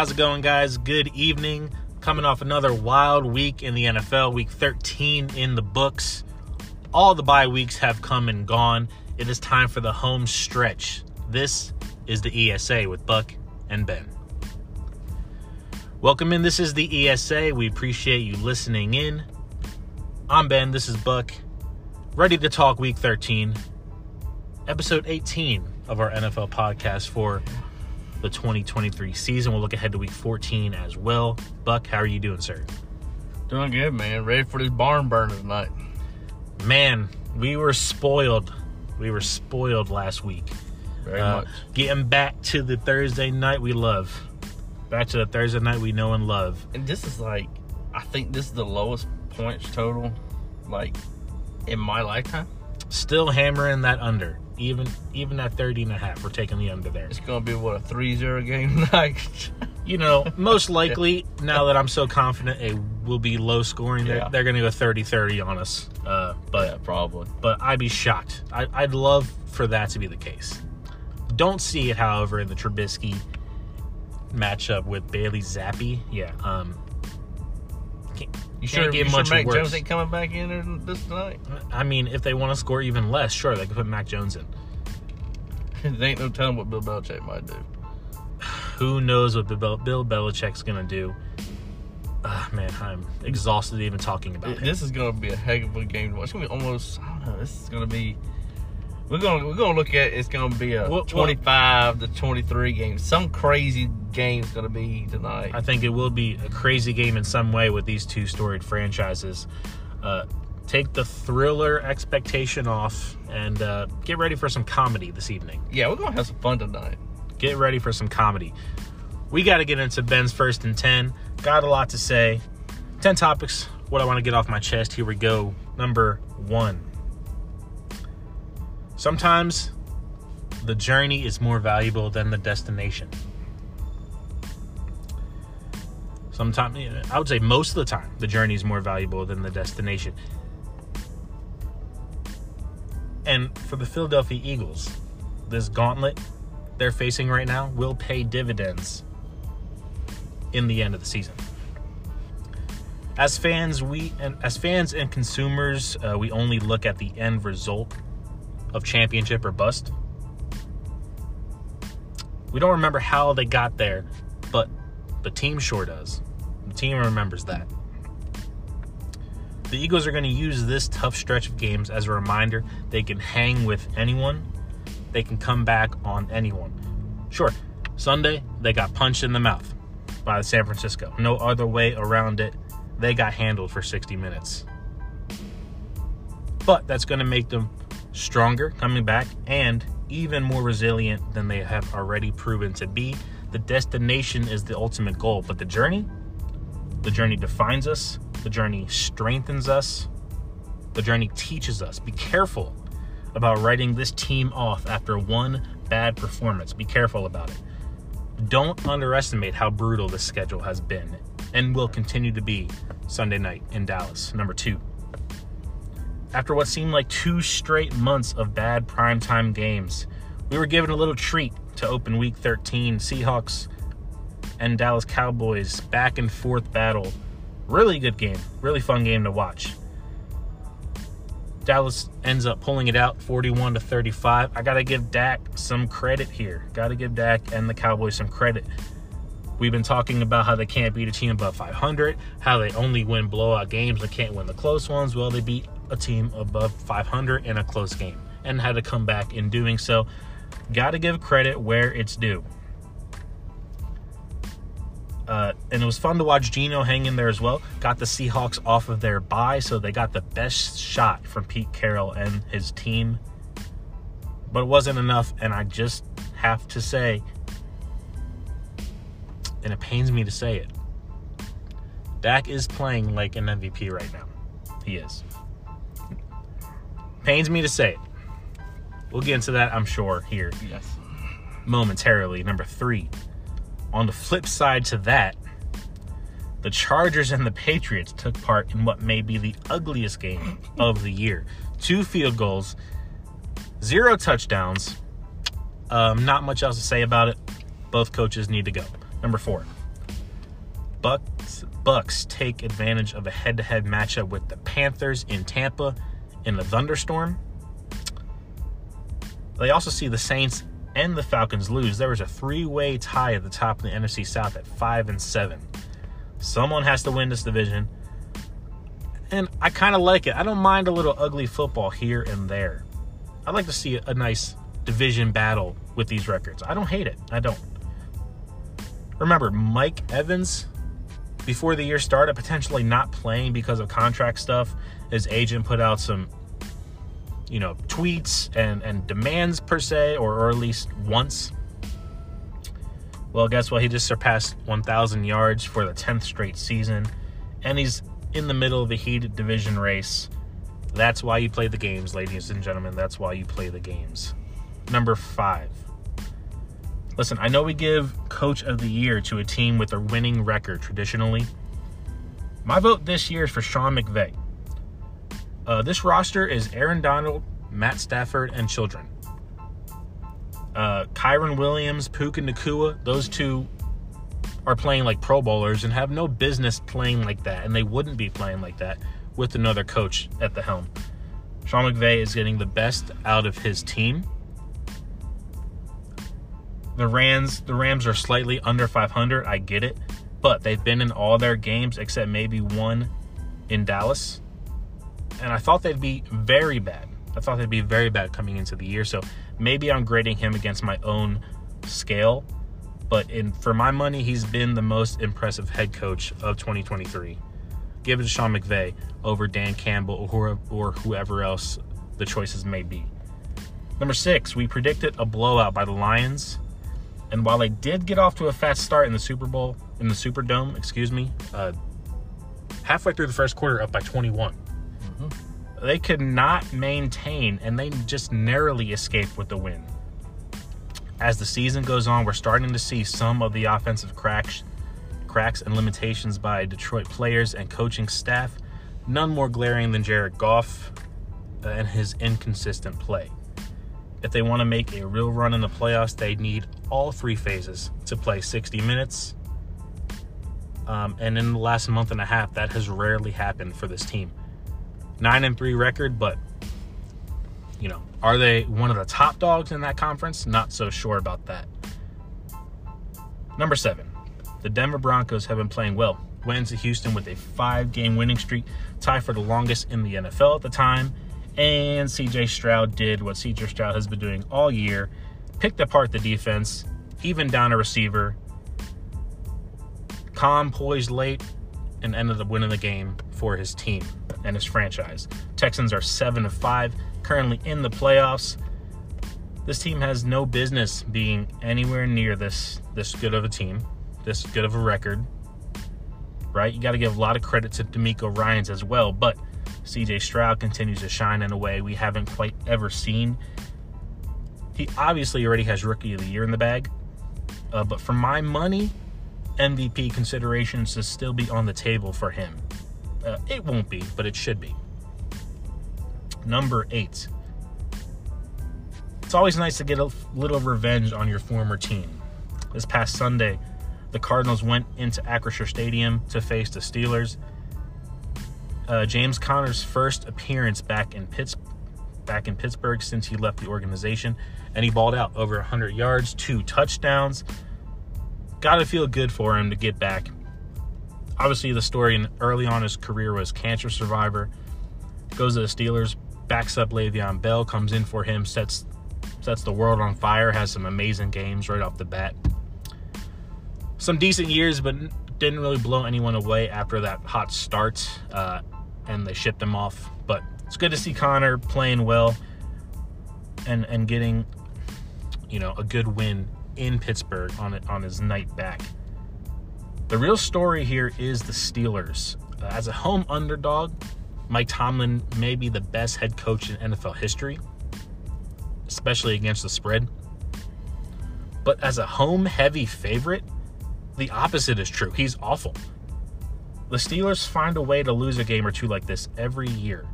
How's it going, guys? Good evening. Coming off another wild week in the NFL, week 13 in the books. All the bye weeks have come and gone. It is time for the home stretch. This is the ESA with Buck and Ben. Welcome in. This is the ESA. We appreciate you listening in. I'm Ben. This is Buck. Ready to talk week 13, episode 18 of our NFL podcast for the 2023 season. We'll look ahead to week 14 as well. Buck, how are you doing, sir? Doing good, man. Ready for this barn burner tonight. Man, we were spoiled. We were spoiled last week. Very Uh, much. Getting back to the Thursday night we love. Back to the Thursday night we know and love. And this is like, I think this is the lowest points total, like, in my lifetime. Still hammering that under. Even even at 30 and a half, we're taking the under there. It's gonna be what a 3-0 game tonight. You know, most likely, now that I'm so confident it will be low scoring, they're, Yeah. they're going to go 30 30 on us. Uh, but yeah, probably. but I'd be shocked. I, I'd love for that to be the case. Don't see it, however, in the Trubisky matchup with Bailey Zappe. Yeah, um, You can't get you much sure Mac worse. Jones ain't coming back in there this tonight? I mean, if they want to score even less, sure, they could put Mac Jones in. there ain't no telling what Bill Belichick might do. Who knows what Bill, Bill Belichick's going to do? Ah, man, I'm exhausted even talking about it. This is gonna be a heck of a game to watch. It's gonna be almost. I don't know. This is gonna be. We're gonna we're gonna look at it's gonna be a Well- well- 25 to 23 game. Some crazy game's gonna be tonight. I think it will be a crazy game in some way with these two storied franchises. Uh, take the thriller expectation off and uh, get ready for some comedy this evening. yeah, we're gonna have some fun tonight. Get ready for some comedy. We got to get into Ben's first and 10. Got a lot to say. 10 topics, what I want to get off my chest. Here we go. Number one. Sometimes the journey is more valuable than the destination. Sometimes, I would say most of the time, the journey is more valuable than the destination. And for the Philadelphia Eagles, this gauntlet they're facing right now will pay dividends in the end of the season. As fans, we and as fans and consumers, uh, we only look at the end result of championship or bust. We don't remember how they got there, but the team sure does. The team remembers that. The Eagles are going to use this tough stretch of games as a reminder they can hang with anyone, they can come back on anyone. Sure, Sunday they got punched in the mouth by San Francisco. No other way around it. They got handled for 60 minutes. But that's going to make them stronger coming back and even more resilient than they have already proven to be. The destination is the ultimate goal, but the journey, the journey defines us, the journey strengthens us, the journey teaches us. Be careful about writing this team off after one bad performance. Be careful about it. Don't underestimate how brutal this schedule has been and will continue to be Sunday night in Dallas. Number two. After what seemed like two straight months of bad primetime games, we were given a little treat to open week 13. Seahawks and Dallas Cowboys back and forth battle. Really good game. Really fun game to watch. Dallas ends up pulling it out 41 to 35. I got to give Dak some credit here. Got to give Dak and the Cowboys some credit. We've been talking about how they can't beat a team above 500, how they only win blowout games, they can't win the close ones. Well, they beat a team above 500 in a close game and had to come back in doing so. Got to give credit where it's due. Uh, and it was fun to watch Geno hang in there as well. Got the Seahawks off of their bye, so they got the best shot from Pete Carroll and his team. But it wasn't enough, and I just have to say, and it pains me to say it, Dak is playing like an MVP right now. He is. Pains me to say it. We'll get into that, I'm sure, here Yes. momentarily. Number three. On the flip side to that, the Chargers and the Patriots took part in what may be the ugliest game of the year. Two field goals, zero touchdowns. Um, not much else to say about it. Both coaches need to go. Number four. Bucks Bucks take advantage of a head-to-head matchup with the Panthers in Tampa in a thunderstorm. They also see the Saints and the Falcons lose. There was a three-way tie at the top of the NFC South at 5 and 7. Someone has to win this division. And I kind of like it. I don't mind a little ugly football here and there. I'd like to see a nice division battle with these records. I don't hate it. I don't. Remember, Mike Evans, before the year started, potentially not playing because of contract stuff. His agent put out some, you know, tweets and, and demands per se, or, or at least once. Well, guess what? He just surpassed 1,000 yards for the 10th straight season, and he's in the middle of a heated division race. That's why you play the games, ladies and gentlemen. That's why you play the games. Number five. Listen, I know we give coach of the year to a team with a winning record traditionally. My vote this year is for Sean McVay. Uh, this roster is Aaron Donald, Matt Stafford, and children. Uh, Kyren Williams, Puka Nacua, those two are playing like Pro Bowlers and have no business playing like that, and they wouldn't be playing like that with another coach at the helm. Sean McVay is getting the best out of his team. The Rams, the Rams are slightly under 500. I get it, but they've been in all their games except maybe one in Dallas, and I thought they'd be very bad. I thought they'd be very bad coming into the year. So maybe I'm grading him against my own scale, but in for my money, he's been the most impressive head coach of 2023. Give it to Sean McVay over Dan Campbell or, or whoever else the choices may be. Number six, we predicted a blowout by the Lions. And while they did get off to a fast start in the Super Bowl, in the Superdome, excuse me, uh, halfway through the first quarter, up by 21. Mm-hmm. They could not maintain, and they just narrowly escaped with the win. As the season goes on, we're starting to see some of the offensive cracks, cracks and limitations by Detroit players and coaching staff. None more glaring than Jared Goff uh, and his inconsistent play. If they want to make a real run in the playoffs, they need all three phases to play 60 minutes. Um, and in the last month and a half, that has rarely happened for this team. Nine and three record, but you know, are they one of the top dogs in that conference? Not so sure about that. Number seven, the Denver Broncos have been playing well. Went into Houston with a five game winning streak, tied for the longest in the NFL at the time. And CJ Stroud did what CJ Stroud has been doing all year picked apart the defense, even down a receiver, calm, poised late, and ended up winning the game for his team and his franchise. Texans are 7 of 5, currently in the playoffs. This team has no business being anywhere near this this good of a team, this good of a record. Right? You got to give a lot of credit to DeMeco Ryans as well, but CJ Stroud continues to shine in a way we haven't quite ever seen. He obviously already has Rookie of the Year in the bag, uh, but for my money, MVP considerations to still be on the table for him. Uh, it won't be, but it should be. Number eight. It's always nice to get a little revenge on your former team. This past Sunday, the Cardinals went into Acrisure Stadium to face the Steelers. Uh, James Conner's first appearance back in Pitts, back in Pittsburgh since he left the organization, and he balled out over 100 yards, two touchdowns. Got to feel good for him to get back. Obviously, the story in early on his career was cancer survivor. Goes to the Steelers, backs up Le'Veon Bell, comes in for him, sets sets the world on fire, has some amazing games right off the bat. Some decent years, but didn't really blow anyone away after that hot start, uh, and they shipped him off. But it's good to see Conner playing well and and getting you know a good win in Pittsburgh on it on his night back. The real story here is the Steelers. Uh, as a home underdog, Mike Tomlin may be the best head coach in NFL history, especially against the spread. But as a home heavy favorite, the opposite is true. He's awful. The Steelers find a way to lose a game or two like this every year.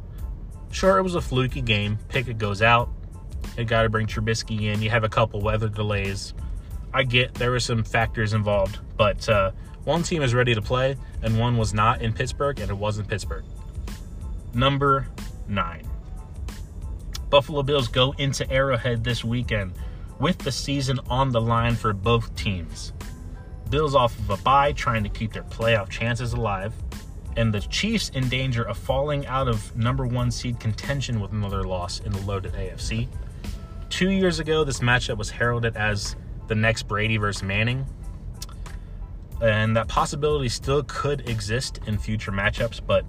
Sure, it was a fluky game. Pickett goes out. They got to bring Trubisky in. You have a couple weather delays. I get there were some factors involved, but uh, One team is ready to play, and one was not in Pittsburgh, and it wasn't Pittsburgh. Number nine. Buffalo Bills go into Arrowhead this weekend with the season on the line for both teams. Bills off of a bye trying to keep their playoff chances alive, and the Chiefs in danger of falling out of number one seed contention with another loss in the loaded AFC. Two years ago, this matchup was heralded as the next Brady versus Manning, and that possibility still could exist in future matchups, but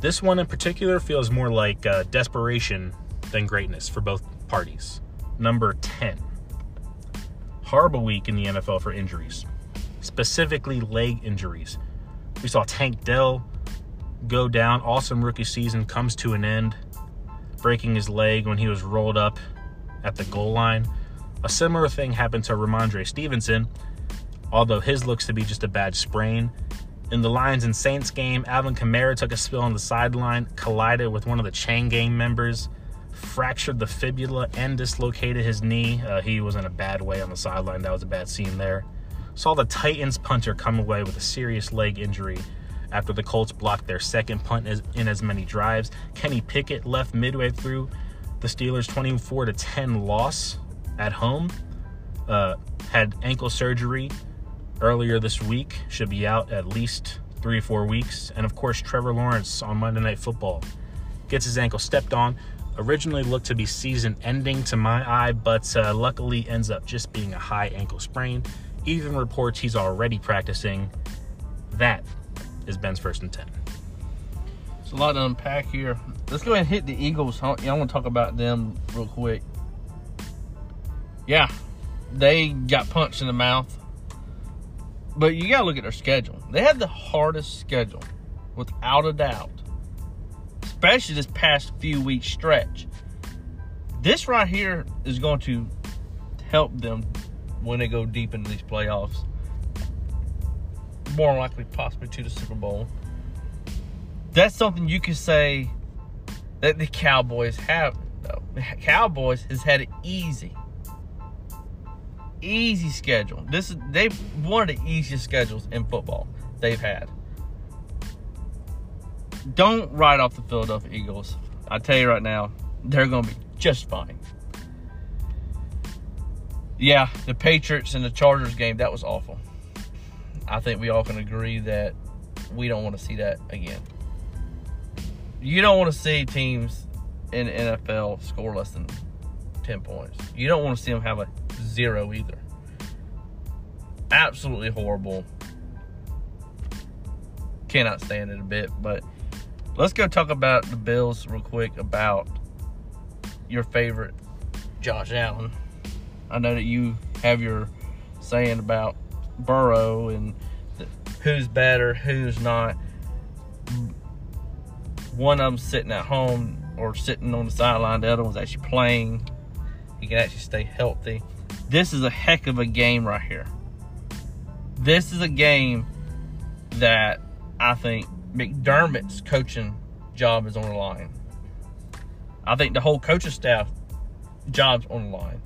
this one in particular feels more like uh, desperation than greatness for both parties. Number 10. Horrible week in the NFL for injuries, specifically leg injuries. We saw Tank Dell go down. Awesome rookie season comes to an end, breaking his leg when he was rolled up at the goal line. A similar thing happened to Rhamondre Stevenson, although his looks to be just a bad sprain. In the Lions and Saints game, Alvin Kamara took a spill on the sideline, collided with one of the chain gang members, fractured the fibula, and dislocated his knee. Uh, he was in a bad way on the sideline. That was a bad scene there. Saw the Titans punter come away with a serious leg injury after the Colts blocked their second punt in as many drives. Kenny Pickett left midway through the Steelers' 24 to 10 loss at home. Uh, had ankle surgery earlier this week. Should be out at least three or four weeks. And of course, Trevor Lawrence on Monday Night Football gets his ankle stepped on. Originally looked to be season ending to my eye, but uh, luckily ends up just being a high ankle sprain. Even reports he's already practicing. That is Ben's first and 10. It's a lot to unpack here. Let's go ahead and hit the Eagles. I want to talk about them real quick. Yeah, they got punched in the mouth. But you got to look at their schedule. They had the hardest schedule, without a doubt, especially this past few weeks stretch. This right here is going to help them when they go deep into these playoffs. More likely, possibly to the Super Bowl. That's something you could say that the Cowboys have. The Cowboys has had it easy easy schedule. This is they one of the easiest schedules in football they've had. Don't write off the Philadelphia Eagles. I tell you right now, they're going to be just fine. Yeah, the Patriots and the Chargers game that was awful. I think we all can agree that we don't want to see that again. You don't want to see teams in NFL score less than 10 points. You don't want to see them have a zero either. Absolutely horrible. Cannot stand it a bit. But let's go talk about the Bills real quick about your favorite Josh Allen. I know that you have your saying about Burrow and who's better, who's not. One of them sitting at home or sitting on the sideline, the other one's actually playing. He can actually stay healthy. This is a heck of a game right here. This is a game that I think McDermott's coaching job is on the line. I think the whole coaching staff job's on the line.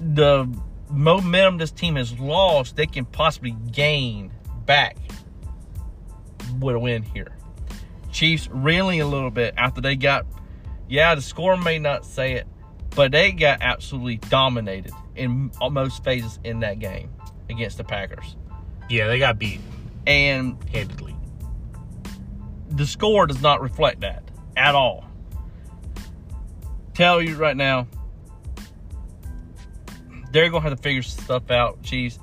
The momentum this team has lost, they can possibly gain back with a win here. Chiefs reeling a little bit after they got, yeah, the score may not say it, but they got absolutely dominated in most phases in that game against the Packers. Yeah, they got beat. And handedly. The score does not reflect that at all. Tell you right now, they're going to have to figure stuff out, Chiefs.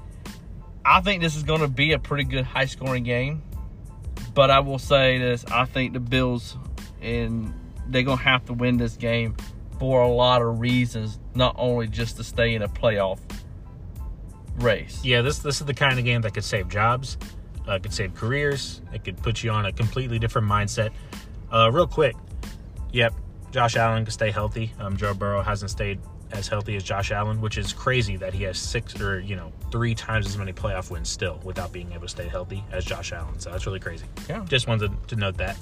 I think this is going to be a pretty good high scoring game. But I will say this I think the Bills, and they're going to have to win this game for a lot of reasons, not only just to stay in a playoff race. Yeah, this this is the kind of game that could save jobs, uh, could save careers. It could put you on a completely different mindset. Uh, real quick, yep, Josh Allen could stay healthy. Um, Joe Burrow hasn't stayed as healthy as Josh Allen, which is crazy that he has six or you know three times as many playoff wins still without being able to stay healthy as Josh Allen. So that's really crazy. Yeah, just wanted to, to note that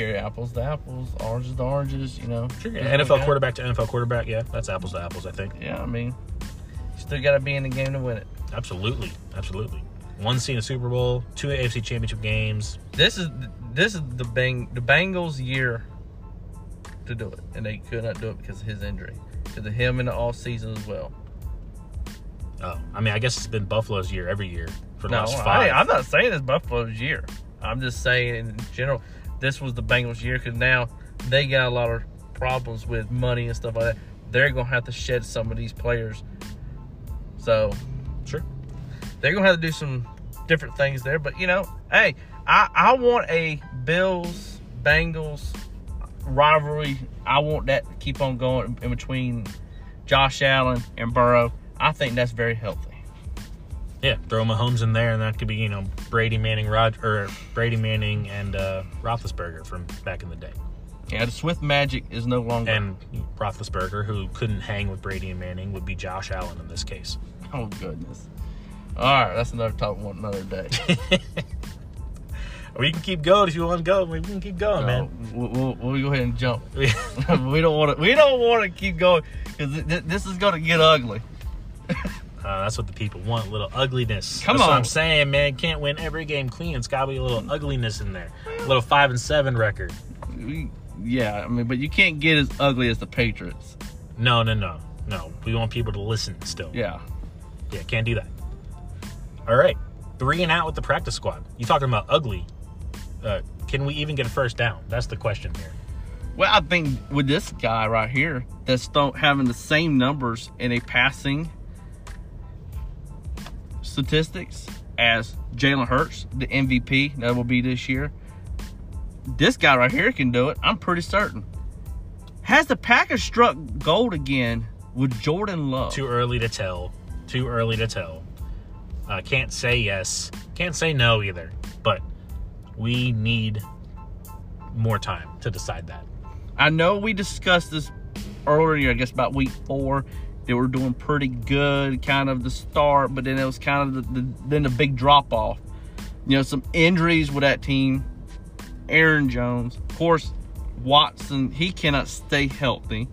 carry apples to apples, oranges to oranges, you know. Sure, yeah. NFL quarterback to NFL quarterback, yeah, that's apples to apples, I think. Yeah, I mean, Still got to be in the game to win it. Absolutely, absolutely. One seed in a Super Bowl, two AFC Championship games. This is this is the bang the Bengals' year to do it, and they could not do it because of his injury, because of him in the off season as well. Oh, I mean, I guess it's been Buffalo's year every year for the No, last I, five. I'm not saying it's Buffalo's year. I'm just saying in general, this was the Bengals' year because now they got a lot of problems with money and stuff like that. They're gonna have to shed some of these players, so sure. they're gonna have to do some different things there. But you know, hey, I I want a Bills Bengals rivalry. I want that to keep on going in between Josh Allen and Burrow. I think that's very healthy. Yeah, throw Mahomes in there, and that could be you know Brady Manning, Rod or Brady Manning and uh, Roethlisberger from back in the day, Yeah, the Swift magic is no longer. and Roethlisberger, who couldn't hang with Brady and Manning, would be Josh Allen in this case. oh goodness. All right, that's another talk one another day. We can keep going if you want to go. We can keep going, So, man. we'll, we'll, we'll go ahead and jump. we don't want to. We don't want to keep going because th- th- this is going to get ugly. Uh, that's what the people want. A little ugliness. Come that's What on. I'm saying, man. Can't win every game clean. It's got to be a little ugliness in there. A little five and seven record. We, yeah, I mean, but you can't get as ugly as the Patriots. No, no, no, no. We want people to listen still. Yeah. Yeah, can't do that. All right, three and out with the practice squad. You talking about ugly? Uh, can we even get a first down? That's the question here. Well, I think with this guy right here, that's don't having the same numbers in a passing statistics as Jalen Hurts, the MVP that will be this year. This guy right here can do it. I'm pretty certain. Has the Packers struck gold again with Jordan Love? Too early to tell. Too early to tell. Uh, can't say yes. Can't say no either. But we need more time to decide that. I know we discussed this earlier, I guess about week four. They were doing pretty good, kind of the start, but then it was kind of the, the then the big drop off. You know, some injuries with that team. Aaron Jones, of course, Watson, he cannot stay healthy.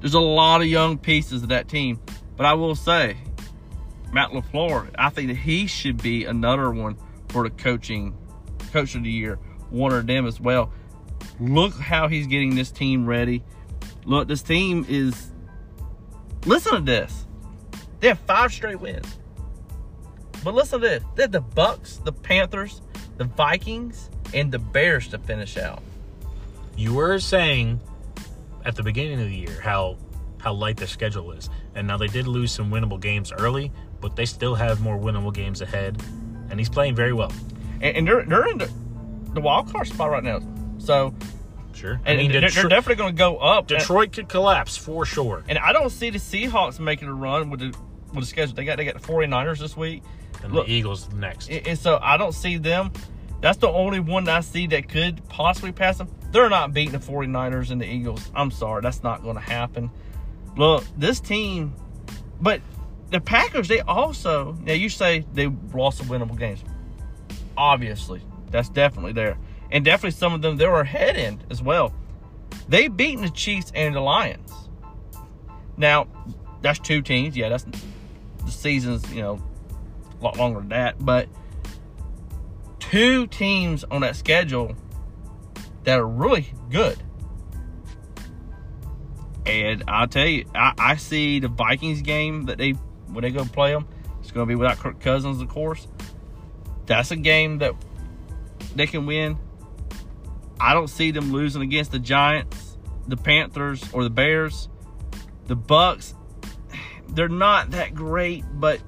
There's a lot of young pieces of that team, but I will say, Matt Lafleur, I think that he should be another one for the coaching coach of the year, one of them as well. Look how he's getting this team ready. Look, this team is. Listen to this. They have five straight wins. But listen to this. They have the Bucks, the Panthers, the Vikings, and the Bears to finish out. You were saying at the beginning of the year how how light their schedule is, and now they did lose some winnable games early, but they still have more winnable games ahead, and he's playing very well. And, and they're, they're in the, the wild card spot right now. So, Sure. and I mean, they're, they're definitely going to go up. And- Detroit could collapse for sure. And I don't see the Seahawks making a run with the with the schedule. They got they got the 49ers this week. And Look- the Eagles next. And and so I don't see them. That's the only one I see that could possibly pass them. They're not beating the 49ers and the Eagles. I'm sorry. That's not going to happen. Look, this team, but the Packers, they also, now you say they lost some winnable games. Obviously, that's definitely there. And definitely some of them, they were head in as well. They beaten the Chiefs and the Lions. Now, that's two teams. Yeah, that's the season's, you know, a lot longer than that. But two teams on that schedule that are really good. And I'll tell you, I, I see the Vikings game that they when they go play them. It's going to be without Kirk Cousins, of course. That's a game that they can win. I don't see them losing against the Giants, the Panthers, or the Bears. The Bucks, they're not that great, but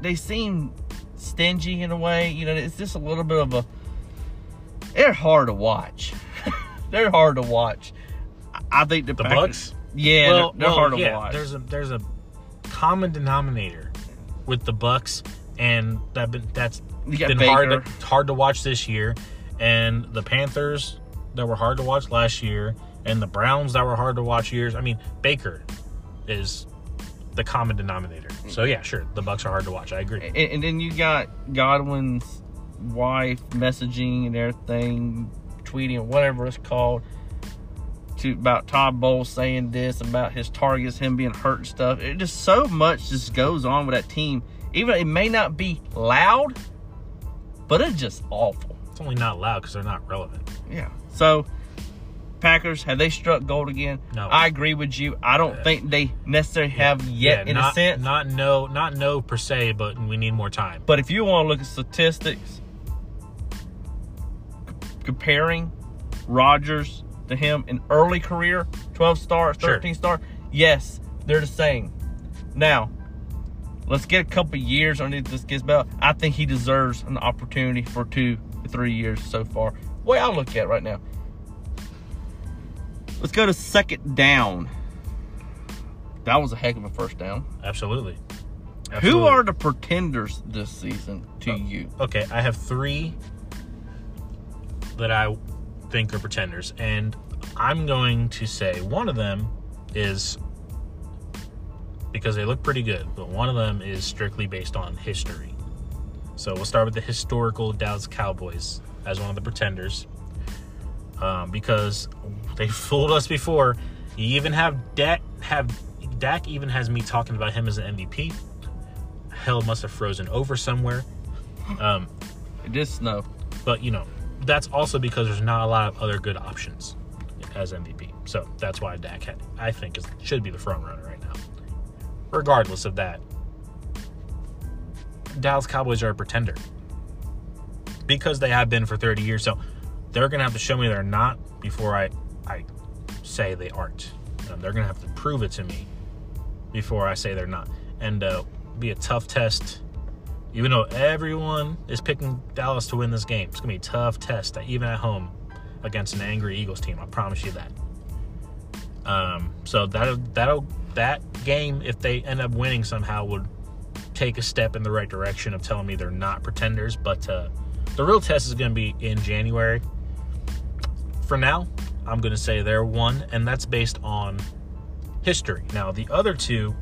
they seem stingy in a way. You know, it's just a little bit of a. They're hard to watch. they're hard to watch. I- think the, The Packers- Bucks? Yeah, well, they're, they're well, hard to yeah, watch. There's a there's a common denominator with the Bucks, and that been, that's been hard to, hard to watch this year, and the Panthers that were hard to watch last year, and the Browns that were hard to watch years. I mean, Baker is the common denominator. So yeah, sure, the Bucks are hard to watch. I agree. and, and then you got Godwin's wife messaging and everything, tweeting or whatever it's called. To about Todd Bowles saying this about his targets, him being hurt and stuff. It just so much just goes on with that team. Even it may not be loud, but it's just awful. It's only not loud because they're not relevant. Yeah. So Packers have they struck gold again? No. I agree with you. I don't Yeah. think they necessarily have yet, Yeah, in not, a sense. Not no, not no per se, but we need more time. But if you want to look at statistics, comparing Rodgers to him in early career, 12 stars, Sure. 13 star, yes, they're the same. Now, let's get a couple years underneath this kid's belt. I think he deserves an opportunity for two, three years so far. Way I look at it right now. Let's go to second down. That was a heck of a first down. Absolutely. Who are the pretenders this season to Oh. you? Okay, I have three that I think are pretenders, and I'm going to say one of them is because they look pretty good, but one of them is strictly based on history. So we'll start with the historical Dallas Cowboys as one of the pretenders, um, because they fooled us before. You even have Dak have Dak even has me talking about him as an MVP. Hell must have frozen over somewhere. Um, It did snow. but you know, that's also because there's not a lot of other good options as MVP. So that's why Dak, had, I think, is, should be the front runner right now. Regardless of that, Dallas Cowboys are a pretender because they have been for 30 years. So they're gonna have to show me they're not before I I say they aren't. Um, they're gonna have to prove it to me before I say they're not, and uh, be a tough test even though everyone is picking Dallas to win this game, it's gonna be a tough test, even at home against an angry Eagles team. I promise you that. Um, so that that'll that game, if they end up winning somehow, would take a step in the right direction of telling me they're not pretenders. But uh, the real test is gonna be in January. For now, I'm gonna say they're one, and that's based on history. Now the other two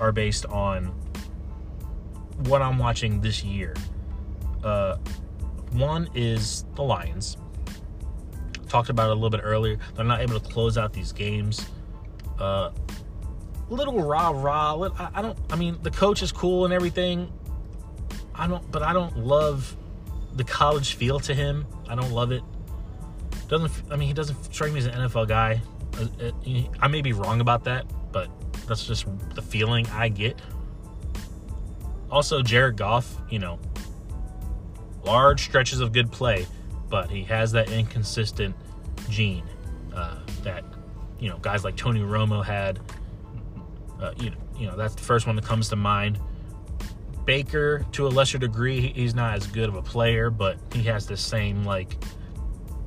are based on what I'm watching this year. Uh, one is the Lions. Talked about it a little bit earlier. They're not able to close out these games. Uh, little rah rah. I, don't. I mean, the coach is cool and everything. I don't, but I don't love the college feel to him. I don't love it. Doesn't. I mean, he doesn't strike me as an NFL guy. Uh, uh, I may be wrong about that, but that's just the feeling I get. Also, Jared Goff, you know, large stretches of good play, but he has that inconsistent gene uh, that, you know, guys like Tony Romo had. Uh, you, know, you know, that's the first one that comes to mind. Baker, to a lesser degree, he's not as good of a player, but he has the same, like,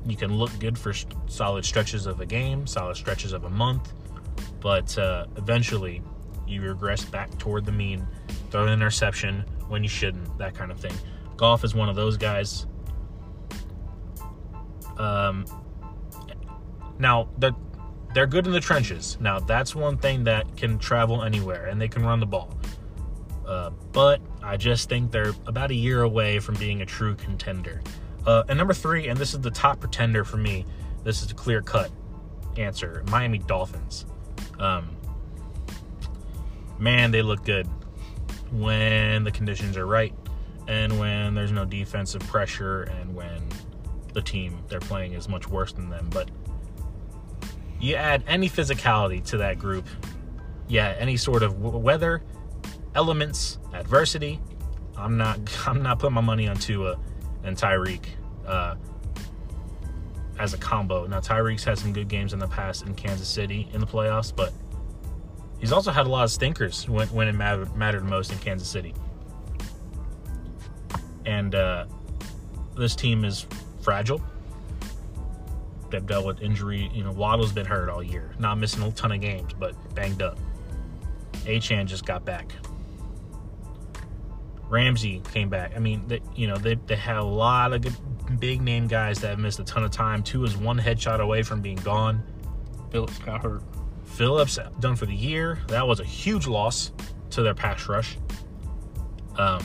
you can look good for solid stretches of a game, solid stretches of a month, but uh, eventually you regress back toward the mean, throw an interception when you shouldn't, that kind of thing. Goff is one of those guys. Um, now they're they're good in the trenches. Now that's one thing that can travel anywhere, and they can run the ball. Uh, but I just think they're about a year away from being a true contender. Uh, and number three, and this is the top pretender for me. This is a clear cut answer: Miami Dolphins. Um, man, they look good when the conditions are right and when there's no defensive pressure and when the team they're playing is much worse than them. But you add any physicality to that group, yeah, any sort of weather, elements, adversity. I'm not. I'm not putting my money on Tua and Tyreek uh, as a combo. Now Tyreek's had some good games in the past in Kansas City in the playoffs, but he's also had a lot of stinkers when, when it mattered, mattered most in Kansas City. And uh, this team is fragile. They've dealt with injury. You know, Waddle's been hurt all year, not missing a ton of games, but banged up. Achane just got back. Ramsey came back. I mean, they, you know, they, they had a lot of good, big name guys that have missed a ton of time. Tua is one headshot away from being gone. Phillips got hurt. Phillips done for the year. That was a huge loss to their pass rush. Um,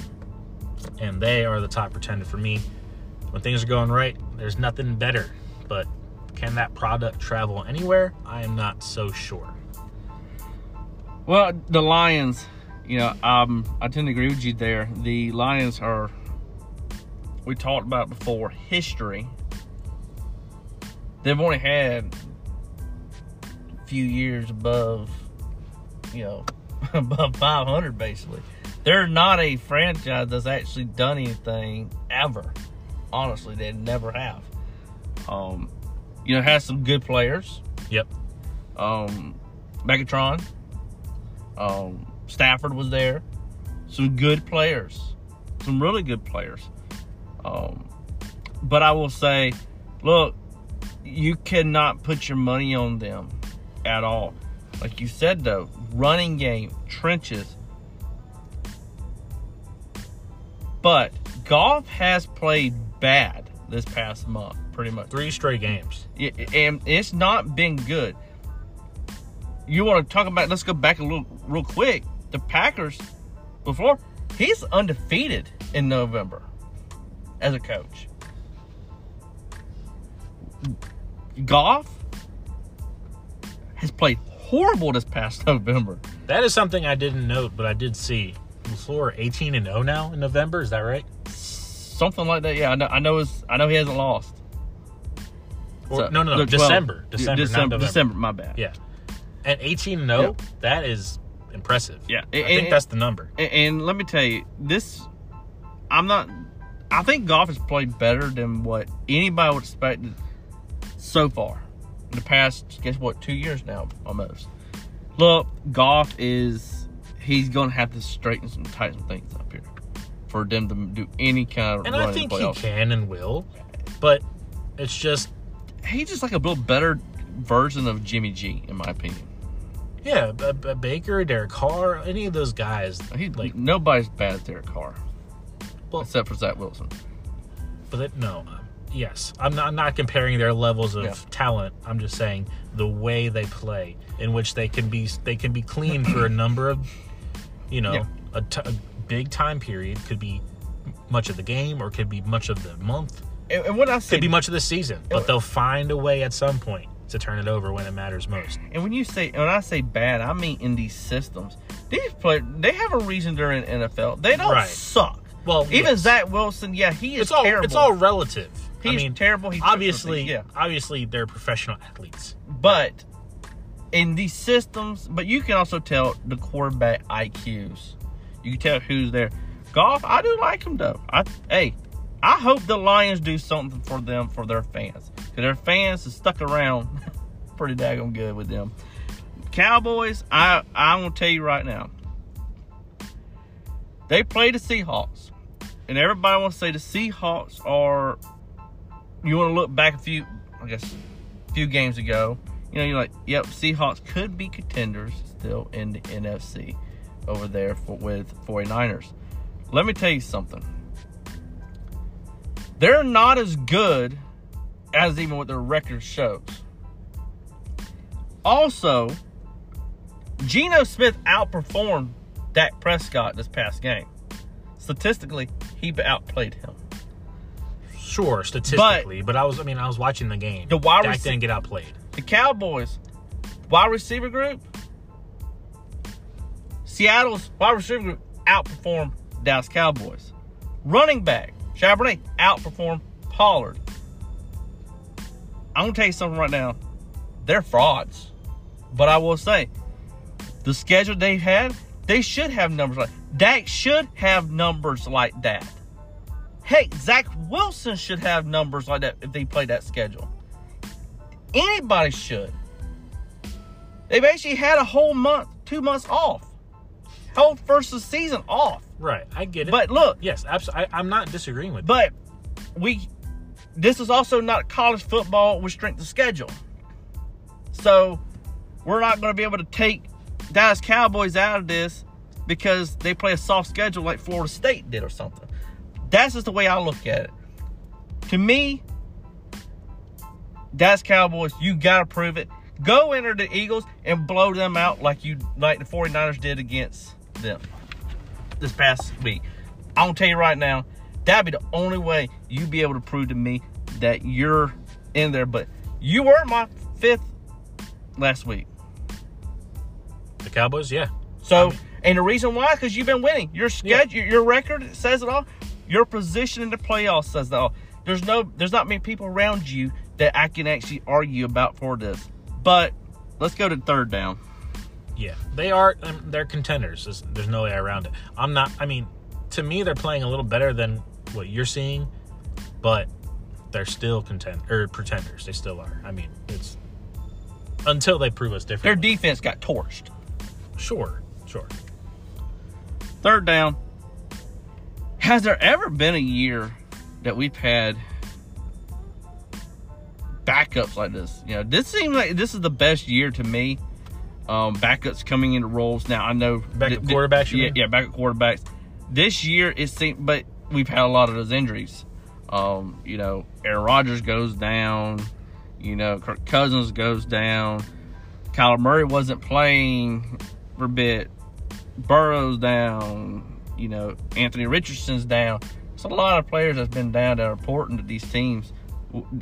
and they are the top pretender for me. When things are going right, there's nothing better. But Can that product travel anywhere? I am not so sure. Well, the Lions, you know, um, I tend to agree with you there. The Lions are, we talked about before, history. They've only had a few years above, you know, above 500 basically. They're not a franchise that's actually done anything ever. Honestly, they never have. Um, you know, has some good players. Yep. Um, Megatron, um, Stafford was there. Some good players, some really good players. Um, but I will say, look, you cannot put your money on them at all. Like you said, though, running game, trenches. But Goff has played bad this past month, pretty much. Three straight games. And it's not been good. You want to talk about? Let's go back a little, real quick. The Packers, before he's undefeated in November as a coach. Goff has played horrible this past November. That is something I didn't note, but I did see. LaFleur 18 and 0 now in November. Is that right? Something like that. Yeah, I know. I know. I know he hasn't lost. Or, So, no, no, no. look, well, December. yeah, December, not December, December. My bad. Yeah. And 18 and 0, Yeah. that is impressive. Yeah, I think and- that's the number. And, and let me tell you, this, I'm not, I think Goff has played better than what anybody would expect so far. In the past, guess what, two years now, almost. Look, Goff is, he's going to have to straighten some, tighten some things up here for them to do any kind of And I think he can and will, but it's just He's just like a little better version of Jimmy G, in my opinion. yeah, B- B- Baker, Derek Carr, any of those guys. He, like, nobody's bad at their car, Well- except for Zach Wilson. but no, um, yes, I'm not, I'm not comparing their levels of Yeah. talent. I'm just saying the way they play, in which they can be they can be clean for a number of, you know, Yeah. a, t- a big time period could be much of the game or could be much of the month, And, and when I say could be much of the season, but they'll find a way at some point to turn it over when it matters most. And when you say when I say bad, I mean in these systems. These players they have a reason they're in NFL. They don't Right. suck. Well, Even yes. Zach Wilson, yeah, he is it's all terrible. it's all relative. I He's mean, terrible. He took some obviously, yeah. obviously, they're professional athletes. but in these systems, but you can also tell the quarterback IQs. You can tell who's there. Goff, I do like him though. I hey, I hope the Lions do something for them for their fans. Cause their fans is stuck around pretty daggone good with them. Cowboys, I I'm gonna tell you right now. They play the Seahawks. And everybody wants to say the Seahawks are you want to look back a few I guess a few games ago. You know, you're like, yep, Seahawks could be contenders still in the NFC over there for, with 49ers. Let me tell you something. They're not as good as even what their record shows. Also, Geno Smith outperformed Dak Prescott this past game. Statistically, he outplayed him. Sure, statistically, but, I was I mean I was watching the game. The wide Dak rece- didn't get outplayed. The Cowboys, wide receiver group, Seattle's wide receiver group outperformed Dallas Cowboys. Running back, Charbonnet outperformed Pollard. I'm gonna tell you something right now. They're frauds. But I will say, the schedule they've had, they should have numbers like Dak should have numbers like that. Hey, Zach Wilson should have numbers like that if they play that schedule. Anybody should. They've actually had a whole month, two months off. Whole first of season off. Right, I get it. But look, yes, absolutely, I'm not disagreeing with. but we this is also not college football with strength of schedule. So we're not going to be able to take Dallas Cowboys out of this because they play a soft schedule like Florida State did or something. That's just the way I look at it. To me, Dallas Cowboys, you got to prove it. Go enter the Eagles and blow them out like you like the 49ers did against them this past week. I'm gonna tell you right now, that'd be the only way you'd be able to prove to me that you're in there. But You were my fifth last week. The Cowboys, yeah. So, I mean- and the reason why, because you've been winning. Your schedule, your record says it all. Your position in the playoffs says it all. There's no, there's not many people around you that I can actually argue about for this. But let's go to third down. Yeah, they are. Um, they're contenders. There's, there's no way around it. I'm not. I mean, to me, they're playing a little better than what you're seeing, but they're still contend or pretenders. They still are. I mean, it's until they prove us different. Their defense got torched. sure, sure. Third down. Has there ever been a year that we've had backups like this? You know, this seems like this is the best year to me. Um, backups coming into roles. Now I know Backup th- quarterbacks, Yeah, mean? yeah, backup quarterbacks. This year it seems, but we've had a lot of those injuries. Um, you know, Aaron Rodgers goes down. You know, Kirk Cousins goes down. Kyler Murray wasn't playing for a bit. Burrow's down. You know, Anthony Richardson's down. It's a lot of players that's been down that are important to these teams.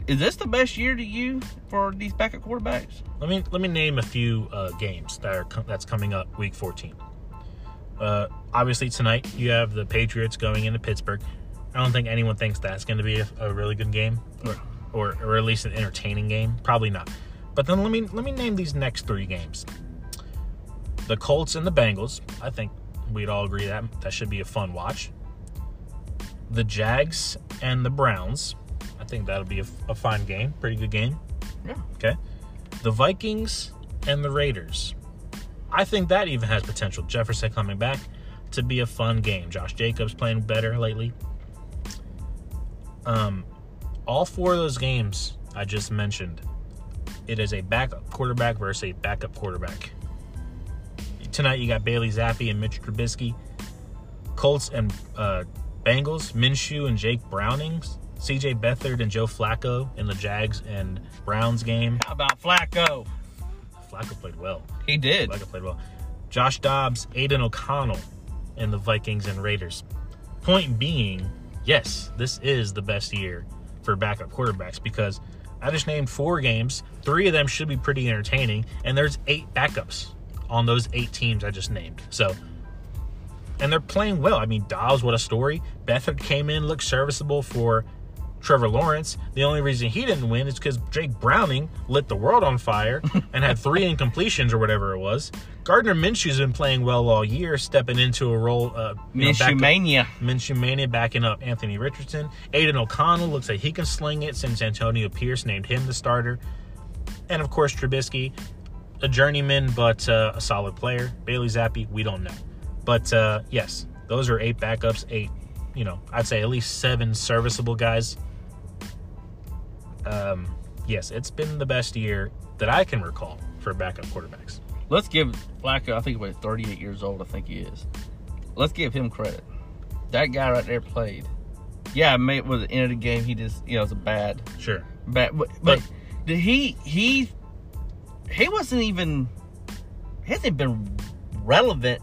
Is this the best year to you for these backup quarterbacks? Let me let me name a few uh, games that are co- that's coming up week 14. Uh, obviously tonight you have the Patriots going into Pittsburgh. I don't think anyone thinks that's going to be a, a really good game, or, or or at least an entertaining game. Probably not. But then let me let me name these next three games. The Colts and the Bengals. I think we'd all agree that that should be a fun watch. The Jags and the Browns. I think that'll be a, a fine game. Pretty good game. Yeah. Okay. The Vikings and the Raiders. I think that even has potential. Jefferson coming back to be a fun game. Josh Jacobs playing better lately. Um, all four of those games I just mentioned, it is a backup quarterback versus a backup quarterback. Tonight you got Bailey Zappe and Mitch Trubisky. Colts and uh, Bengals, Minshew and Jake Brownings. CJ Beathard and Joe Flacco in the Jags and Browns game. How about Flacco? Flacco played well. He did. Flacco played well. Josh Dobbs, Aidan O'Connell in the Vikings and Raiders. Point being, yes, this is the best year for backup quarterbacks because I just named four games. Three of them should be pretty entertaining, and there's eight backups on those eight teams I just named. So, and they're playing well. I mean, Dobbs, what a story. Beathard came in, looked serviceable for Trevor Lawrence. The only reason he didn't win is because Jake Browning lit the world on fire and had three incompletions or whatever it was. Gardner Minshew's been playing well all year, stepping into a role. Uh, Minshew mania. Minshew Mania backing up Anthony Richardson. Aidan O'Connell looks like he can sling it since Antonio Pierce named him the starter. And of course, Trubisky, a journeyman, but uh, a solid player. Bailey Zappe, we don't know. But uh, yes, those are eight backups, eight, you know, I'd say at least seven serviceable guys. Um, yes, it's been the best year that I can recall for backup quarterbacks. Let's give Flacco. I think he's 38 years old. I think he is. Let's give him credit. That guy right there played. Yeah, mate. Was the end of the game, he just you know it was a bad, Sure. bad. But, but did he he he wasn't even he hasn't been relevant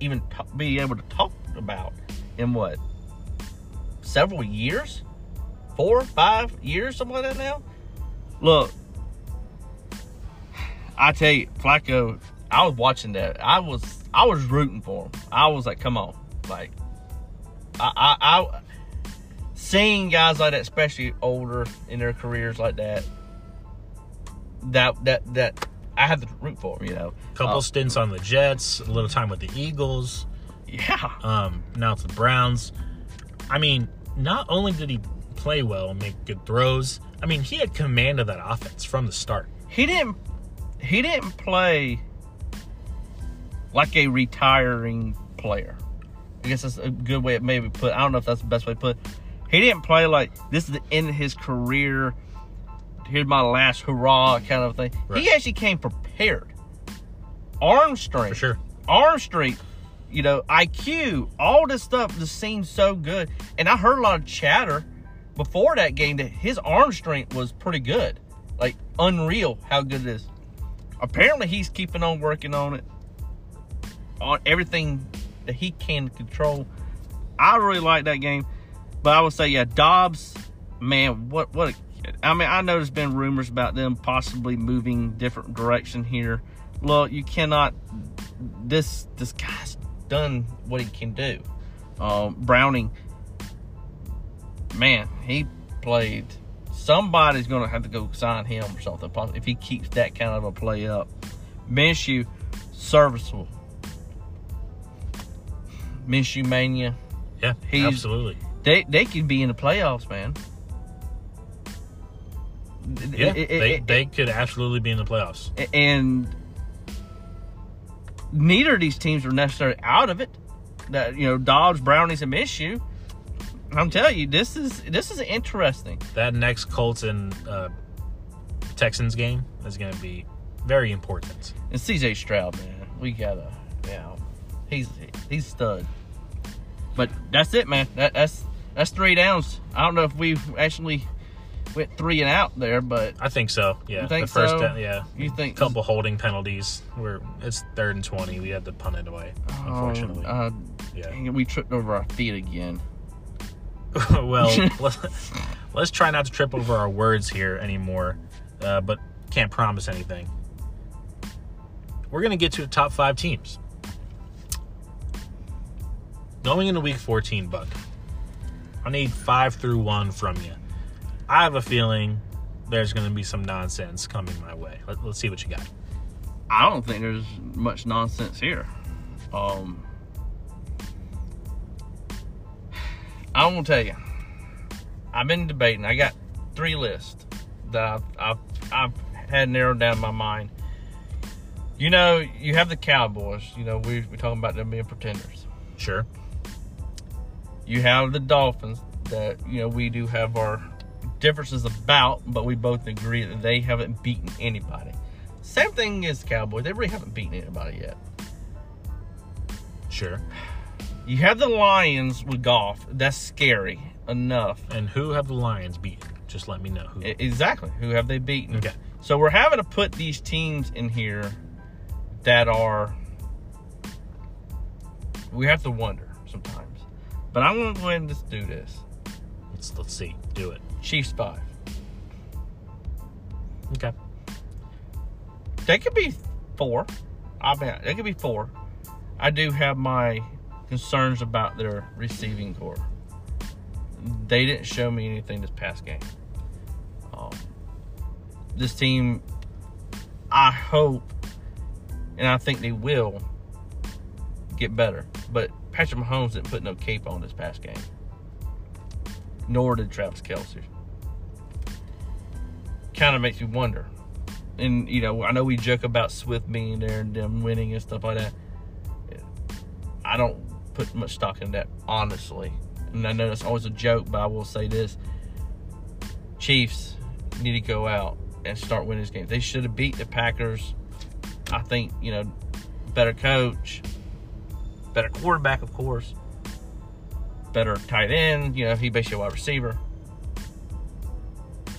even t- be able to talk about in what several years, four, five years, something like that now. Look, I tell you, Flacco, I was watching that. I was I was rooting for him. I was like, come on, like I I, I seeing guys like that, especially older in their careers like that. That that that I had to root for him, you know. Couple Uh, stints on the Jets, a little time with the Eagles. yeah, Um, now it's the Browns. I mean, not only did he play well and make good throws, I mean, he had command of that offense from the start. he didn't he didn't play like a retiring player. I guess that's a good way it maybe put. I don't know if that's the best way to put. it. He didn't play like this is the end of his career. Here's my last hurrah kind of thing. Right. He actually came prepared. Arm strength, For sure. arm strength, you know, IQ, all this stuff just seems so good. And I heard a lot of chatter before that game that his arm strength was pretty good. Like unreal how good it is. Apparently he's keeping on working on it. On everything that he can control. I really like that game. But I would say, yeah, Dobbs, man, what what a, I mean, I know there's been rumors about them possibly moving different direction here. Look, you cannot. This this guy's done what he can do. Um, Browning, man, he played. Somebody's going to have to go sign him or something if he keeps that kind of a play up. Minshew, serviceable. Minshew mania. Yeah, He's- absolutely. They they could be in the playoffs, man. Yeah, It- it- they, it- they could absolutely be in the playoffs. and neither of these teams are necessarily out of it. That you know, Dobbs, Brownies, and Minshew. I'm telling you, this is this is interesting. That next Colts and uh, Texans game is going to be very important. And CJ Stroud, man, we gotta, know, he's he's stud. But that's it, man. That, that's that's three downs. I don't know if we actually went three and out there, but I think so. Yeah, think the first so? down- yeah, you think couple holding penalties. We're it's third and twenty. We had to punt it away, unfortunately. Oh, uh, yeah. we tripped over our feet again. well, let's, let's try not to trip over our words here anymore, uh, but can't promise anything. We're gonna get to the top five teams. Going into week 14, Buck, I need five through one from you. I have a feeling there's going to be some nonsense coming my way. Let, let's see what you got. I don't think there's much nonsense here. Um, I'm gonna tell you, I've been debating. I got three lists that I've, I've, I've had narrowed down in my mind. You know, you have the Cowboys. You know, we we're talking about them being pretenders. Sure. You have the Dolphins that you know we do have our differences about, but we both agree that they haven't beaten anybody. Same thing as Cowboys; they really haven't beaten anybody yet. Sure. You have the Lions with Goff. That's scary enough. And who have the Lions beaten? Just let me know who. Exactly. Who have they beaten? Okay. So we're having to put these teams in here that are. We have to wonder sometimes. But I'm going to go ahead and just do this. Let's let's see. Do it. Chiefs 5. Okay. They could be four. I mean, they could be four. I do have my concerns about their receiving corps. They didn't show me anything this past game. Um, this team, I hope, and I think they will get better. But Patrick Mahomes didn't put no cape on this past game. Nor did Travis Kelce. Kind of makes me wonder and you know, I know we joke about Swift being there and them winning and stuff like that. I don't put much stock in that, honestly. And I know that's always a joke, but I will say this: Chiefs need to go out and start winning this game. They should have beat the Packers. I think you know, better coach, better quarterback, of course, better tight end. You know, he basically a wide receiver.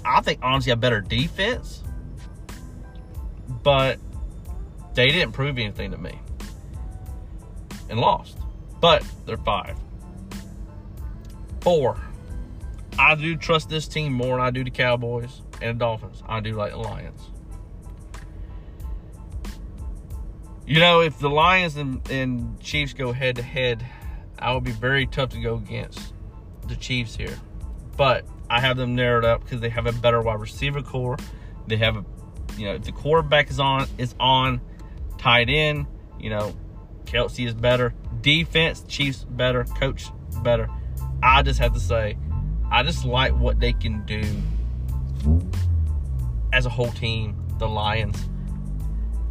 I think honestly a better defense but they didn't prove anything to me and lost. But they're five. Four. I do trust this team more than I do the Cowboys and the Dolphins. I do like the Lions. You know, if the Lions and, and Chiefs go head to head, I would be very tough to go against the Chiefs here. But I have them narrowed up because they have a better wide receiver corps. They have a you know, if the quarterback is on, is on, tight end, you know, Kelce is better. Defense, Chiefs better. Coach better. I just have to say, I just like what they can do as a whole team, the Lions.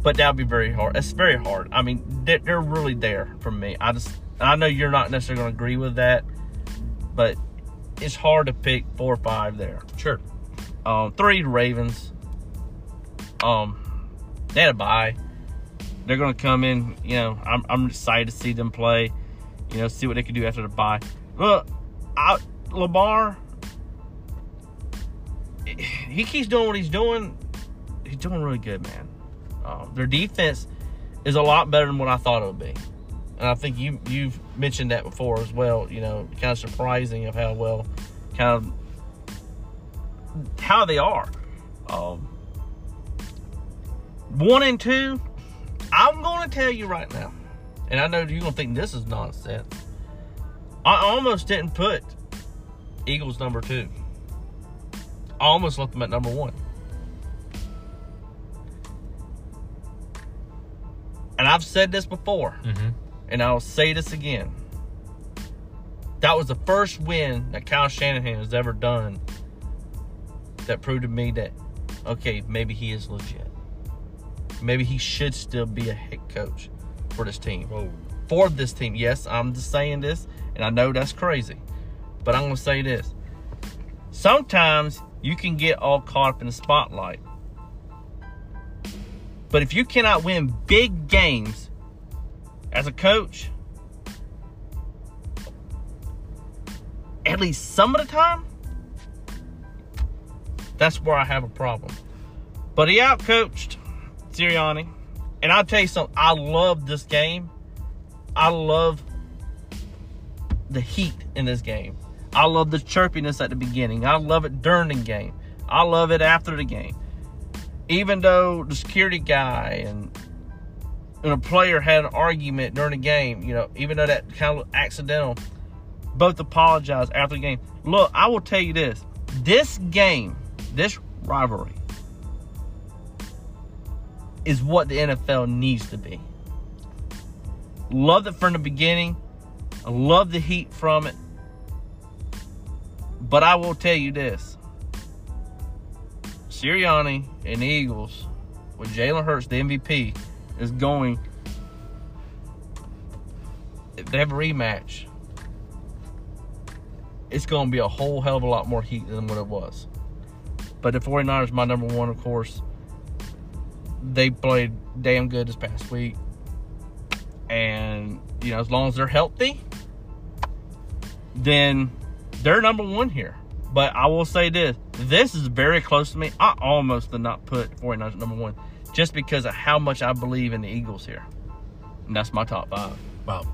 But that would be very hard. It's very hard. I mean, they're, they're really there for me. I just, I know you're not necessarily going to agree with that, but it's hard to pick four or five there. Sure. Um, three Ravens. Um, they had a bye. They're gonna come in. You know, I'm I'm excited to see them play. You know, see what they can do after the bye. Look, I, Lamar, he keeps doing what he's doing. He's doing really good, man. Um, their defense is a lot better than what I thought it would be, and I think you you've mentioned that before as well. You know, kind of surprising of how well, kind of how they are. Um, one and two, I'm going to tell you right now, and I know you're going to think this is nonsense. I almost didn't put Eagles number two. I almost left them at number one. And I've said this before, Mm-hmm. and I'll say this again. That was the first win that Kyle Shanahan has ever done that proved to me that, okay, maybe he is legit. Maybe he should still be a head coach for this team. Whoa. For this team. Yes, I'm just saying this, and I know that's crazy. But I'm going to say this. Sometimes you can get all caught up in the spotlight. But if you cannot win big games as a coach, at least some of the time, that's where I have a problem. But he outcoached Sirianni. And I'll tell you something, I love this game. I love the heat in this game. I love the chirpiness at the beginning. I love it during the game. I love it after the game. Even though the security guy and, and a player had an argument during the game, you know, even though that kind of accidental, both apologized after the game. Look, I will tell you this. This game, this rivalry, is what the NFL needs to be. Loved it from the beginning. I love the heat from it. But I will tell you this. Sirianni and the Eagles, with Jalen Hurts, the MVP, is going. If they have a rematch, it's going to be a whole hell of a lot more heat than what it was. But the 49ers, my number one, of course, they played damn good this past week. And, you know, as long as they're healthy, then they're number one here. But I will say this this is very close to me. I almost did not put 49ers number one just because of how much I believe in the Eagles here. And that's my top five. Wow.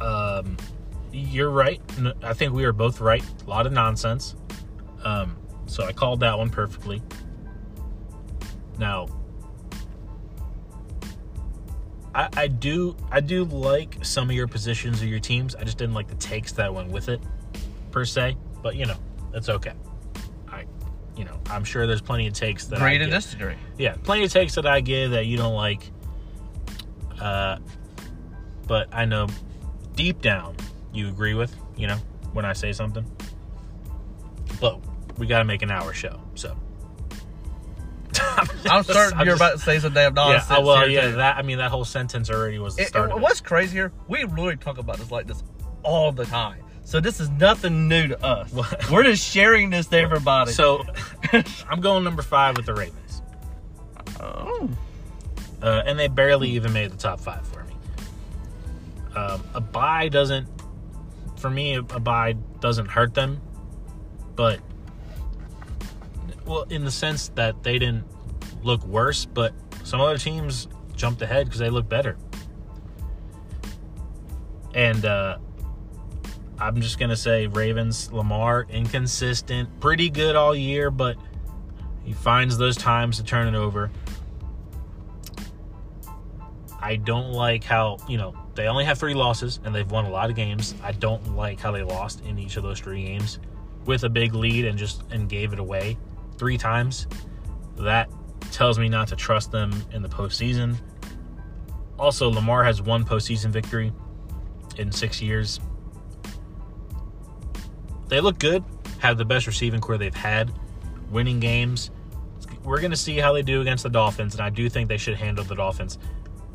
Um, you're right. I think we are both right. A lot of nonsense. Um, so I called that one perfectly. Now, I, I do I do like some of your positions or your teams. I just didn't like the takes that went with it, per se. But you know, that's okay. I, you know, I'm sure there's plenty of takes that I Agree to give. disagree. Yeah, plenty of takes that I give that you don't like. Uh, but I know deep down you agree with, you know, when I say something. But we got to make an hour show, so. I'm certain I'm you're just- about to say some damn nonsense. uh, well, yeah, too. that I mean that whole sentence already was the It- start. it- what's crazy here? We really talk about this like this all the time. So this is nothing new to us. What? We're just sharing this to everybody. So, I'm going number five with the Ravens, oh, uh, and they barely even made the top five for me. Um, a buy doesn't, for me, a buy doesn't hurt them, but well, in the sense that they didn't look worse, but some other teams jumped ahead because they looked better. And uh, I'm just gonna say Ravens, Lamar, inconsistent, pretty good all year, but he finds those times to turn it over. I don't like how, you know, they only have three losses and they've won a lot of games. I don't like how they lost in each of those three games with a big lead and just and gave it away three times. That tells me not to trust them in the postseason. Also, Lamar has one postseason victory in six years. They look good, have the best receiving corps they've had, winning games. We're going to see how they do against the Dolphins, and I do think they should handle the Dolphins.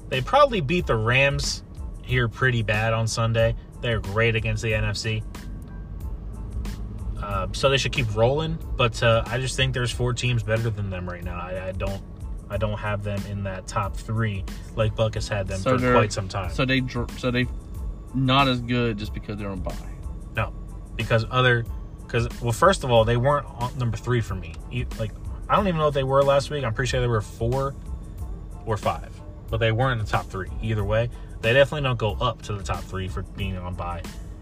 They probably beat the Rams here pretty bad on Sunday. They're great against the NFC. Uh, so they should keep rolling, but uh, I just think there's four teams better than them right now. I, I don't, I don't have them in that top three like Buck has had them So for quite some time. so they so they not as good just because they're on bye. No, because other, because well, first of all, they weren't on number three for me. Like I don't even know if they were last week. I'm pretty sure they were four or five, but they weren't in the top three either way. They definitely don't go up to the top three for being on bye,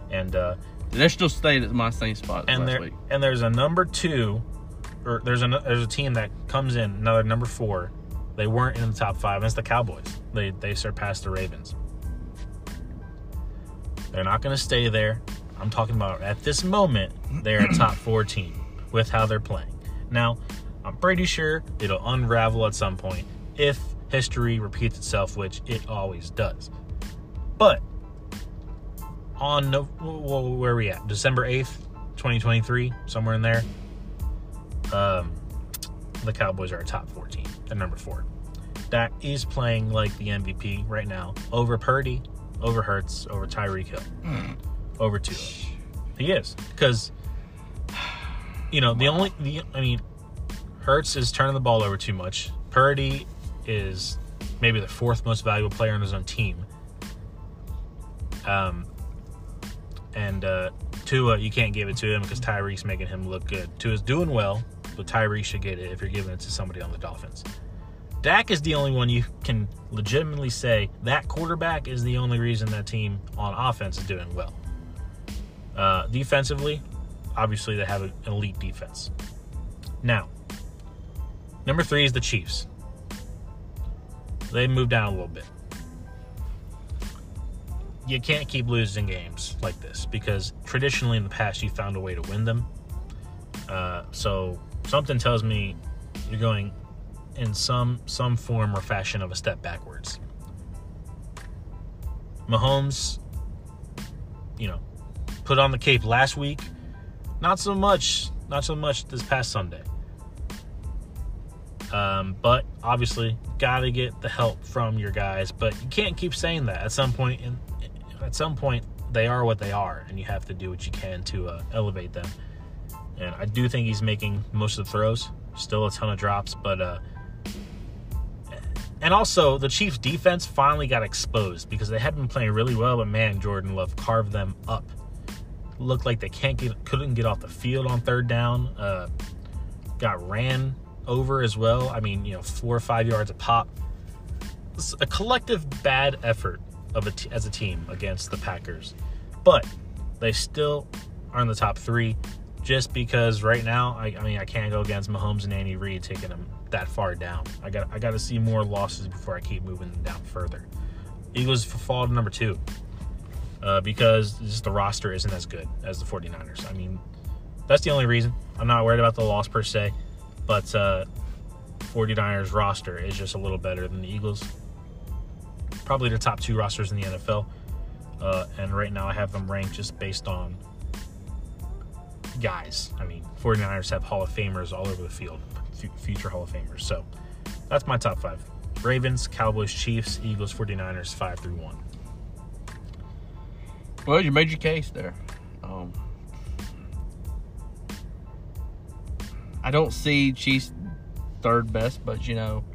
and uh, They're still stayed at my same spot and last there week. and there's a number two, or there's a there's a team that comes in another number four. They weren't in the top five. And it's the Cowboys. They they surpassed the Ravens. They're not going to stay there. I'm talking about at this moment they're a top four team with how they're playing. Now, I'm pretty sure it'll unravel at some point if history repeats itself, which it always does. But on well, where are we at? December 8th, 2023, somewhere in there. Um, the Cowboys are a top 14. They're number four. Dak is playing like the MVP right now over Purdy, over Hurts, over Tyreek Hill, over Tua. He is because you know the only the I mean Hurts is turning the ball over too much. Purdy is maybe the fourth most valuable player on his own team. Um, and uh, Tua, you can't give it to him because Tyreek's making him look good. Tua's doing well, but Tyreek should get it if you're giving it to somebody on the Dolphins. Dak is the only one you can legitimately say that quarterback is the only reason that team on offense is doing well. Uh, defensively, obviously they have an elite defense. Now, number three is the Chiefs. They moved down a little bit. You can't keep losing games like this because traditionally in the past you found a way to win them. Uh, so something tells me you're going in some some form or fashion of a step backwards. Mahomes, you know, put on the cape last week. Not so much, not so much this past Sunday. Um, but obviously, got to get the help from your guys. But you can't keep saying that. At some point, in, at some point, they are what they are, and you have to do what you can to uh, elevate them. And I do think he's making most of the throws. Still a ton of drops, but uh, and also the Chiefs' defense finally got exposed because they had been playing really well, but man, Jordan Love carved them up. Looked like they can't get, couldn't get off the field on third down. Uh, got ran over as well. I mean, you know, four or five yards a pop. A collective bad effort of a t- as a team against the Packers, but they still are in the top three. Just because right now, I, I mean, I can't go against Mahomes and Andy Reid taking them that far down. I got I got to see more losses before I keep moving them down further. Eagles fall to number two uh, because just the roster isn't as good as the 49ers. I mean, that's the only reason. I'm not worried about the loss per se, but uh, 49ers roster is just a little better than the Eagles. Probably the top two rosters in the NFL. Uh, and right now I have them ranked just based on guys. I mean, 49ers have Hall of Famers all over the field, future Hall of Famers. So that's my top five Ravens, Cowboys, Chiefs, Eagles, 49ers, five through one. Well, you made your case there. Um, I don't see Chiefs third best, but you know,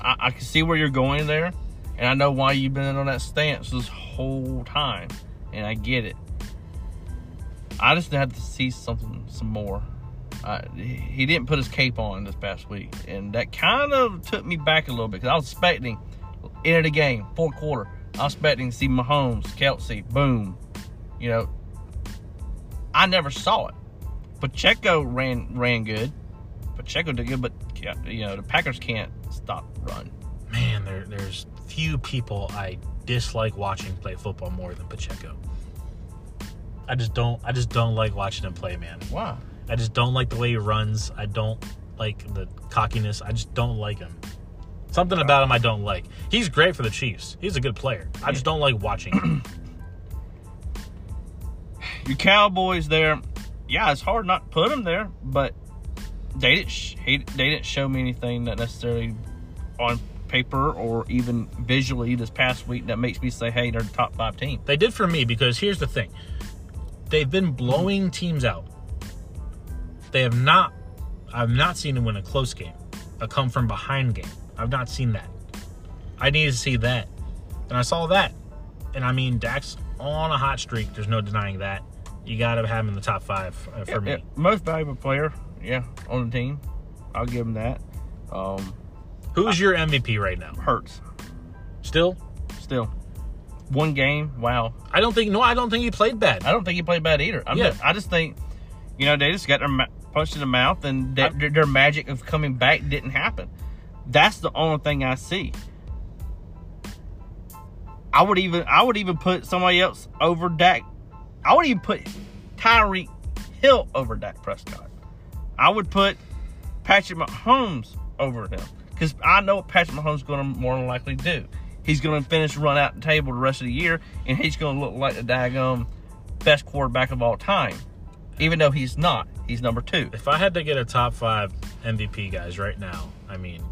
I, I can see where you're going there, and I know why you've been on that stance this whole time, and I get it. I just had to see something, some more. Uh, he didn't put his cape on this past week, and that kind of took me back a little bit because I was expecting end of the game, fourth quarter. I was expecting to see Mahomes, Kelce, boom. You know, I never saw it. Pacheco ran ran good. Pacheco did good, but you know the Packers can't stop run. Man, there, there's few people I dislike watching play football more than Pacheco. I just don't. I just don't like watching him play, man. Wow. I just don't like the way he runs. I don't like the cockiness. I just don't like him. Something about him I don't like. He's great for the Chiefs. He's a good player. I just don't like watching him. Your Cowboys there, yeah, it's hard not to put him there, but they didn't. Sh- he, they didn't show me anything that necessarily on paper or even visually this past week that makes me say, hey, they're the top five team. They did for me because here's the thing. They've been blowing teams out. They have not I've not seen them win a close game, a come from behind game. I've not seen that. I need to see that. And I saw that. And I mean, Dak's on a hot streak. There's no denying that. You got to have him in the top five uh, for Yeah, me. yeah, most valuable player, yeah, on the team. I'll give him that. Um, Who's your MVP right now? hurts Still? still. One game, wow. I don't think. No, I don't think he played bad. I don't think he played bad either. I'm Yeah. just- I just think, you know, they just got their ma- punched in the mouth, and their, their, their magic of coming back didn't happen. That's the only thing I see. I would even I would even put somebody else over Dak. I would even put Tyreek Hill over Dak Prescott. I would put Patrick Mahomes over him because I know what Patrick Mahomes is going to more than likely do. He's going to finish run out the table the rest of the year, and he's going to look like the daggum best quarterback of all time, even though he's not. He's number two. If I had to get a top five MVP guys right now, I mean,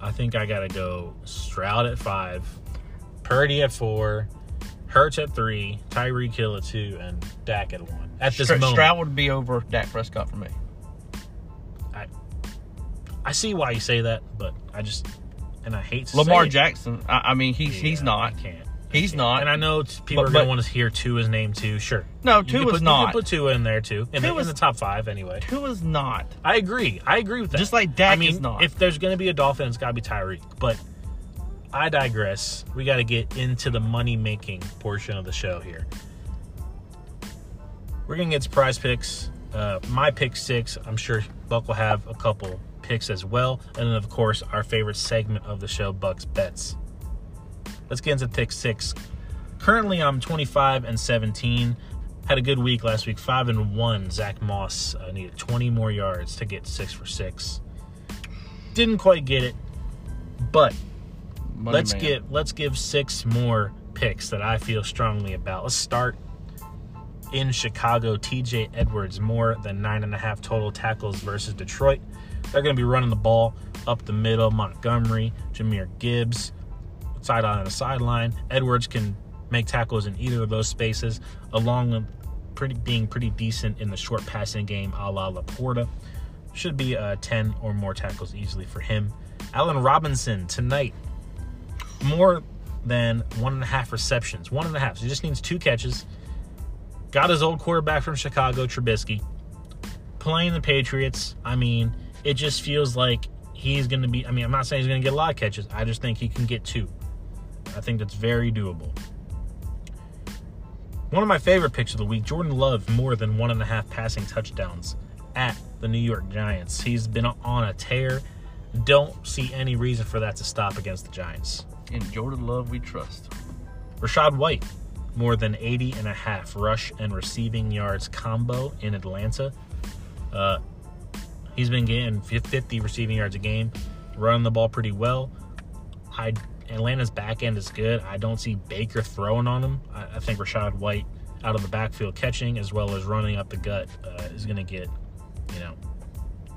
I think I got to go Stroud at five, Purdy at four, Hurts at three, Tyreek Hill at two, and Dak at one. At this Stra- moment, Stroud would be over Dak Prescott for me. I see why you say that, but I just and I hate to Lamar. Jackson. I, I mean, he's he's not. I can't. I He's can't. not. And I know people But- are going to want to hear two his name too. Sure. No, You two is You not. could put two in there too, in, the, Two is- in the top five anyway. Two is not. I agree. I agree with that. Just like Dak I mean, is not. If there's going to be a Dolphin, it's got to be Tyreek. But I digress. We got to get into the money making portion of the show here. We're going to get to PrizePicks. Uh, my pick six. I'm sure Buck will have a couple picks as well. And then, of course, our favorite segment of the show, Buck's Bets. Let's get into pick six. Currently, I'm 25 and 17. Had a good week last week, five and one. Zack Moss uh, needed 20 more yards to get six for six. Didn't quite get it, but Money let's man. get let's give six more picks that I feel strongly about. Let's start in Chicago. T.J. Edwards more than nine and a half total tackles versus Detroit. They're going to be running the ball up the middle. Montgomery, Jahmyr Gibbs, sideline the sideline. Edwards can make tackles in either of those spaces, along with pretty being pretty decent in the short passing game, a la LaPorta. Should be uh, 10 or more tackles easily for him. Allen Robinson tonight, more than one and a half receptions. One and a half. So he just needs two catches. Got his old quarterback from Chicago, Trubisky. Playing the Patriots, I mean, it just feels like he's going to be. I mean, I'm not saying he's going to get a lot of catches. I just think he can get two. I think that's very doable. One of my favorite picks of the week Jordan Love, more than one and a half passing touchdowns at the New York Giants. He's been on a tear. Don't see any reason for that to stop against the Giants. In Jordan Love, we trust. Rachaad White, more than 80 and a half rush and receiving yards combo in Atlanta. Uh, he's been getting 50 receiving yards a game, running the ball pretty well. I Atlanta's back end is good. I don't see Baker throwing on him. I, I think Rachaad White out of the backfield catching as well as running up the gut uh, is going to get, you know,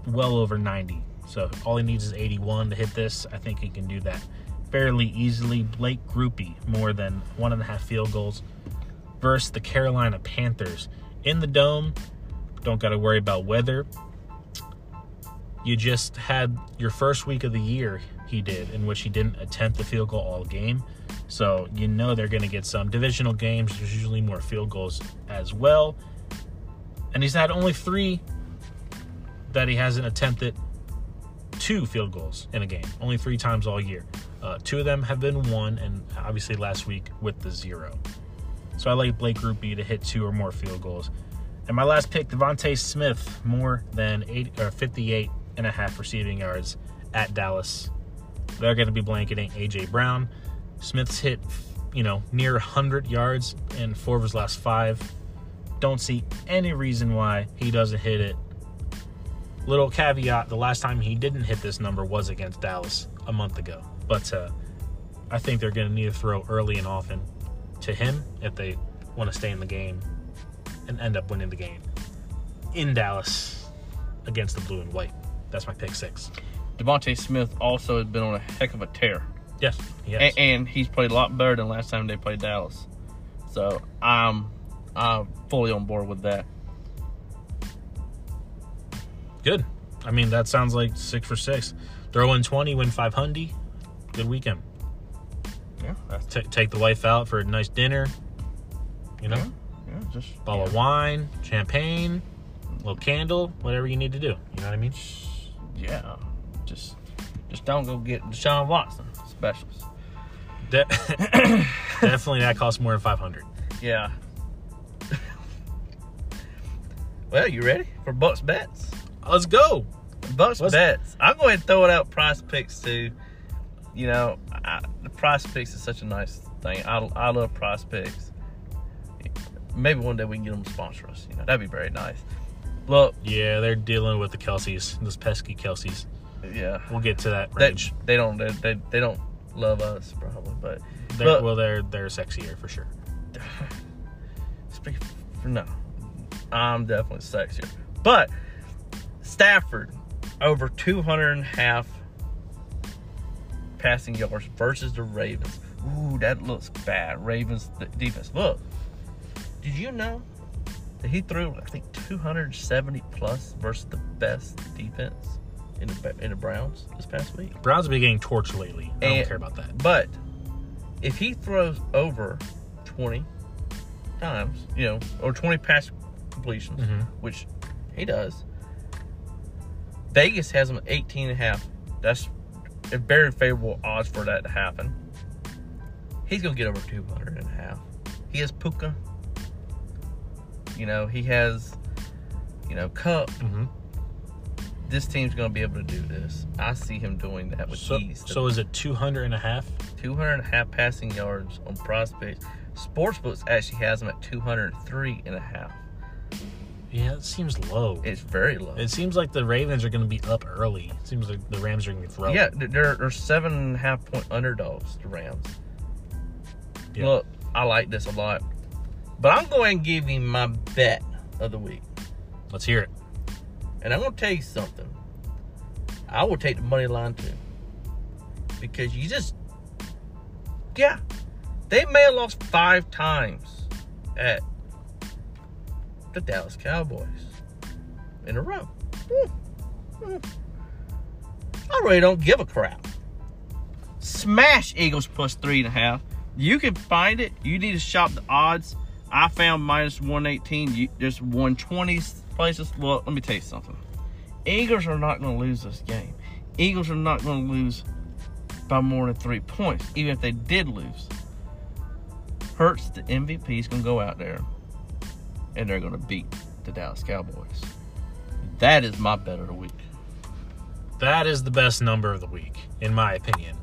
well over 90. So all he needs is 81 to hit this. I think he can do that fairly easily. Blake Grupe more than one and a half field goals versus the Carolina Panthers in the dome. Don't got to worry about weather. You just had your first week of the year. He did in which he didn't attempt the field goal all game. So you know they're going to get some divisional games. There's usually more field goals as well. And he's had only three that he hasn't attempted two field goals in a game, only three times all year. Uh, two of them have been one, and obviously last week with the zero. So I like Blake Grupe to hit two or more field goals. And my last pick, DeVonta Smith, more than eight or 58 and a half receiving yards at Dallas. They're going to be blanketing AJ Brown. Smith's hit, you know, near 100 yards in four of his last five. Don't see any reason why he doesn't hit it little caveat the last time he didn't hit this number was against Dallas a month ago. But uh, I think they're going to need to throw early and often to him if they want to stay in the game and end up winning the game in Dallas against the blue and white. That's my pick six. DeVonta Smith also has been on a heck of a tear. Yes, yes. A- and he's played a lot better than last time they played Dallas. So I'm I'm fully on board with that. Good. I mean, that sounds like six for six. Throw in 20, win 500. Good weekend. Yeah, T- take the wife out for a nice dinner. You know, yeah, yeah just bottle of wine, champagne, little candle, whatever you need to do. You know what I mean? Yeah, just just don't go get Deshaun Watson specials. De- definitely that costs more than 500. Yeah. well, you ready for Bucks bets? Let's go. Bucks Let's- bets. I'm going to throw it out PrizePicks too. You know, I, the PrizePicks is such a nice thing. I, I love price picks. Maybe one day we can get them to sponsor us. You know, that'd be very nice. Look, Yeah, they're dealing with the Kelces, those pesky Kelseys. yeah, We'll get to that they, range. they don't they, they, they don't love us probably, but They're, look- well, they're they're sexier for sure. speak for no, I'm definitely sexier. But Stafford over 200 and a half passing yards versus the Ravens. Ooh, that looks bad. Ravens defense. Look, did you know he threw I think 270 plus versus the best defense in the in the Browns this past week? Browns have been getting torched lately. I don't care about that. But if he throws over 20 times, you know, or 20 pass completions, Mhm. which he does, Vegas has him at 18 and a half. That's a very favorable odds for that to happen. He's going to get over 200 and a half. He has Puka. You know, he has, you know, Kupp. hmm This team's going to be able to do this. I see him doing that with So, ease. so is it 200 and a half? 200 and a half passing yards on prospects. Sportsbooks actually has them at 203 and a half. Yeah, it seems low. It's very low. It seems like the Ravens are going to be up early. It seems like the Rams are going to be throw. yeah, they're, they're seven and a half point underdogs, the Rams. Yeah. Look, I like this a lot. But I'm going to give you my bet of the week. Let's hear it. And I'm going to tell you something. I will take the money line too. Because you just, yeah, they may have lost five times at the Dallas Cowboys in a row. Hmm. Hmm. I really don't give a crap. Smash Eagles plus three and a half. You can find it. You need to shop the odds. I found minus 118. You, there's 120 places. Well, let me tell you something. Eagles are not going to lose this game. Eagles are not going to lose by more than three points, even if they did lose. Hurts, the MVP, is going to go out there and they're going to beat the Dallas Cowboys. That is my bet of the week. That is the best number of the week, in my opinion.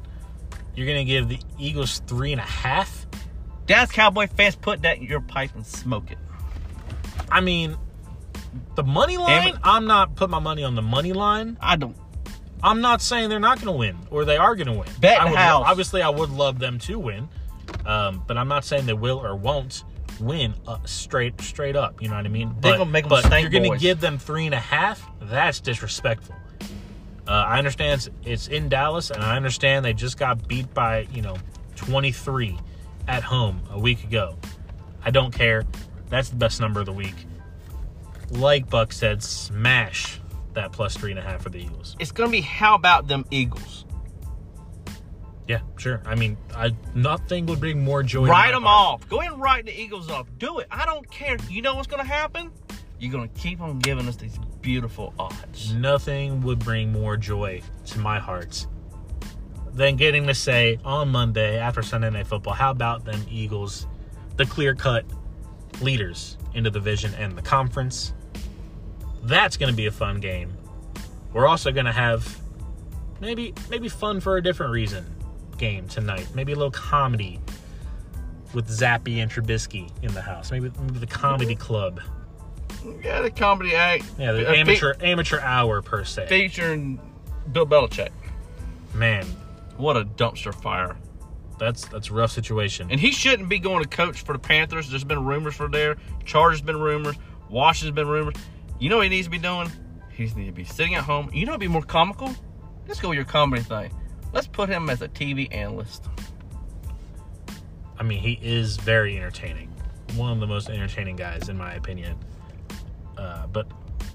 You're going to give the Eagles three and a half? Dallas Cowboy fans, put that in your pipe and smoke it. I mean, the money line. I'm not putting my money on the money line. I don't. I'm not saying they're not going to win or they are going to win. Bet I would, house. Obviously, I would love them to win, um, but I'm not saying they will or won't win uh, straight straight up. You know what I mean? They But, gonna make 'em but you're going to give them three and a half. That's disrespectful. Uh, I understand it's, it's in Dallas, and I understand they just got beat by you know 23 at home a week ago. I don't care. That's the best number of the week. Like Buck said, smash that plus three and a half for the Eagles. It's to be how about them Eagles? Yeah, sure. I mean, I nothing would bring more joy. to Write them heart. off. Go ahead and write the Eagles off. Do it. I don't care. You know what's to happen? You're to keep on giving us these beautiful odds. Nothing would bring more joy to my heart than getting to say on Monday after Sunday Night Football, how about them Eagles, the clear cut leaders in the division and the conference? That's going to be a fun game. We're also going to have maybe maybe fun for a different reason game tonight. Maybe a little comedy with Zappe and Trubisky in the house. Maybe, maybe the comedy club. Yeah, the comedy act. Yeah, the Uh, fe- amateur amateur hour per se. featuring Bill Belichick. Man, What a dumpster fire. that's that's a rough situation. And he shouldn't be going to coach for the Panthers. There's been rumors for there. Chargers been rumors. Washington's been rumors. You know what he needs to be doing? He needs to be sitting at home. You know what'd be more comical? Let's go with your comedy thing. Let's put him as a TV analyst. I mean, he is very entertaining. One of the most entertaining guys, in my opinion. Uh, but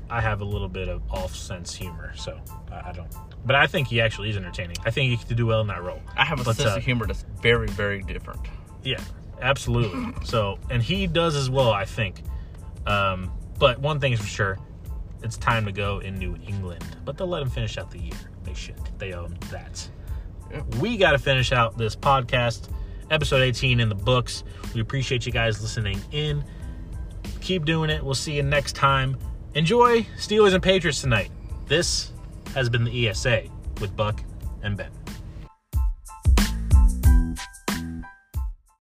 I have a little bit of off sense humor, so I, I don't. But I think he actually is entertaining. I think he could do well in that role. I have a But, sense uh, of humor that's very, very different. Yeah, absolutely. So, and he does as well, I think. Um, but one thing is for sure, it's time to go in New England. But they'll let him finish out the year. They should. They own that. Yeah. We got to finish out this podcast. Episode 18 in the books. We appreciate you guys listening in. Keep doing it. We'll see you next time. Enjoy Steelers and Patriots tonight. This has been the ESA with Buck and Ben.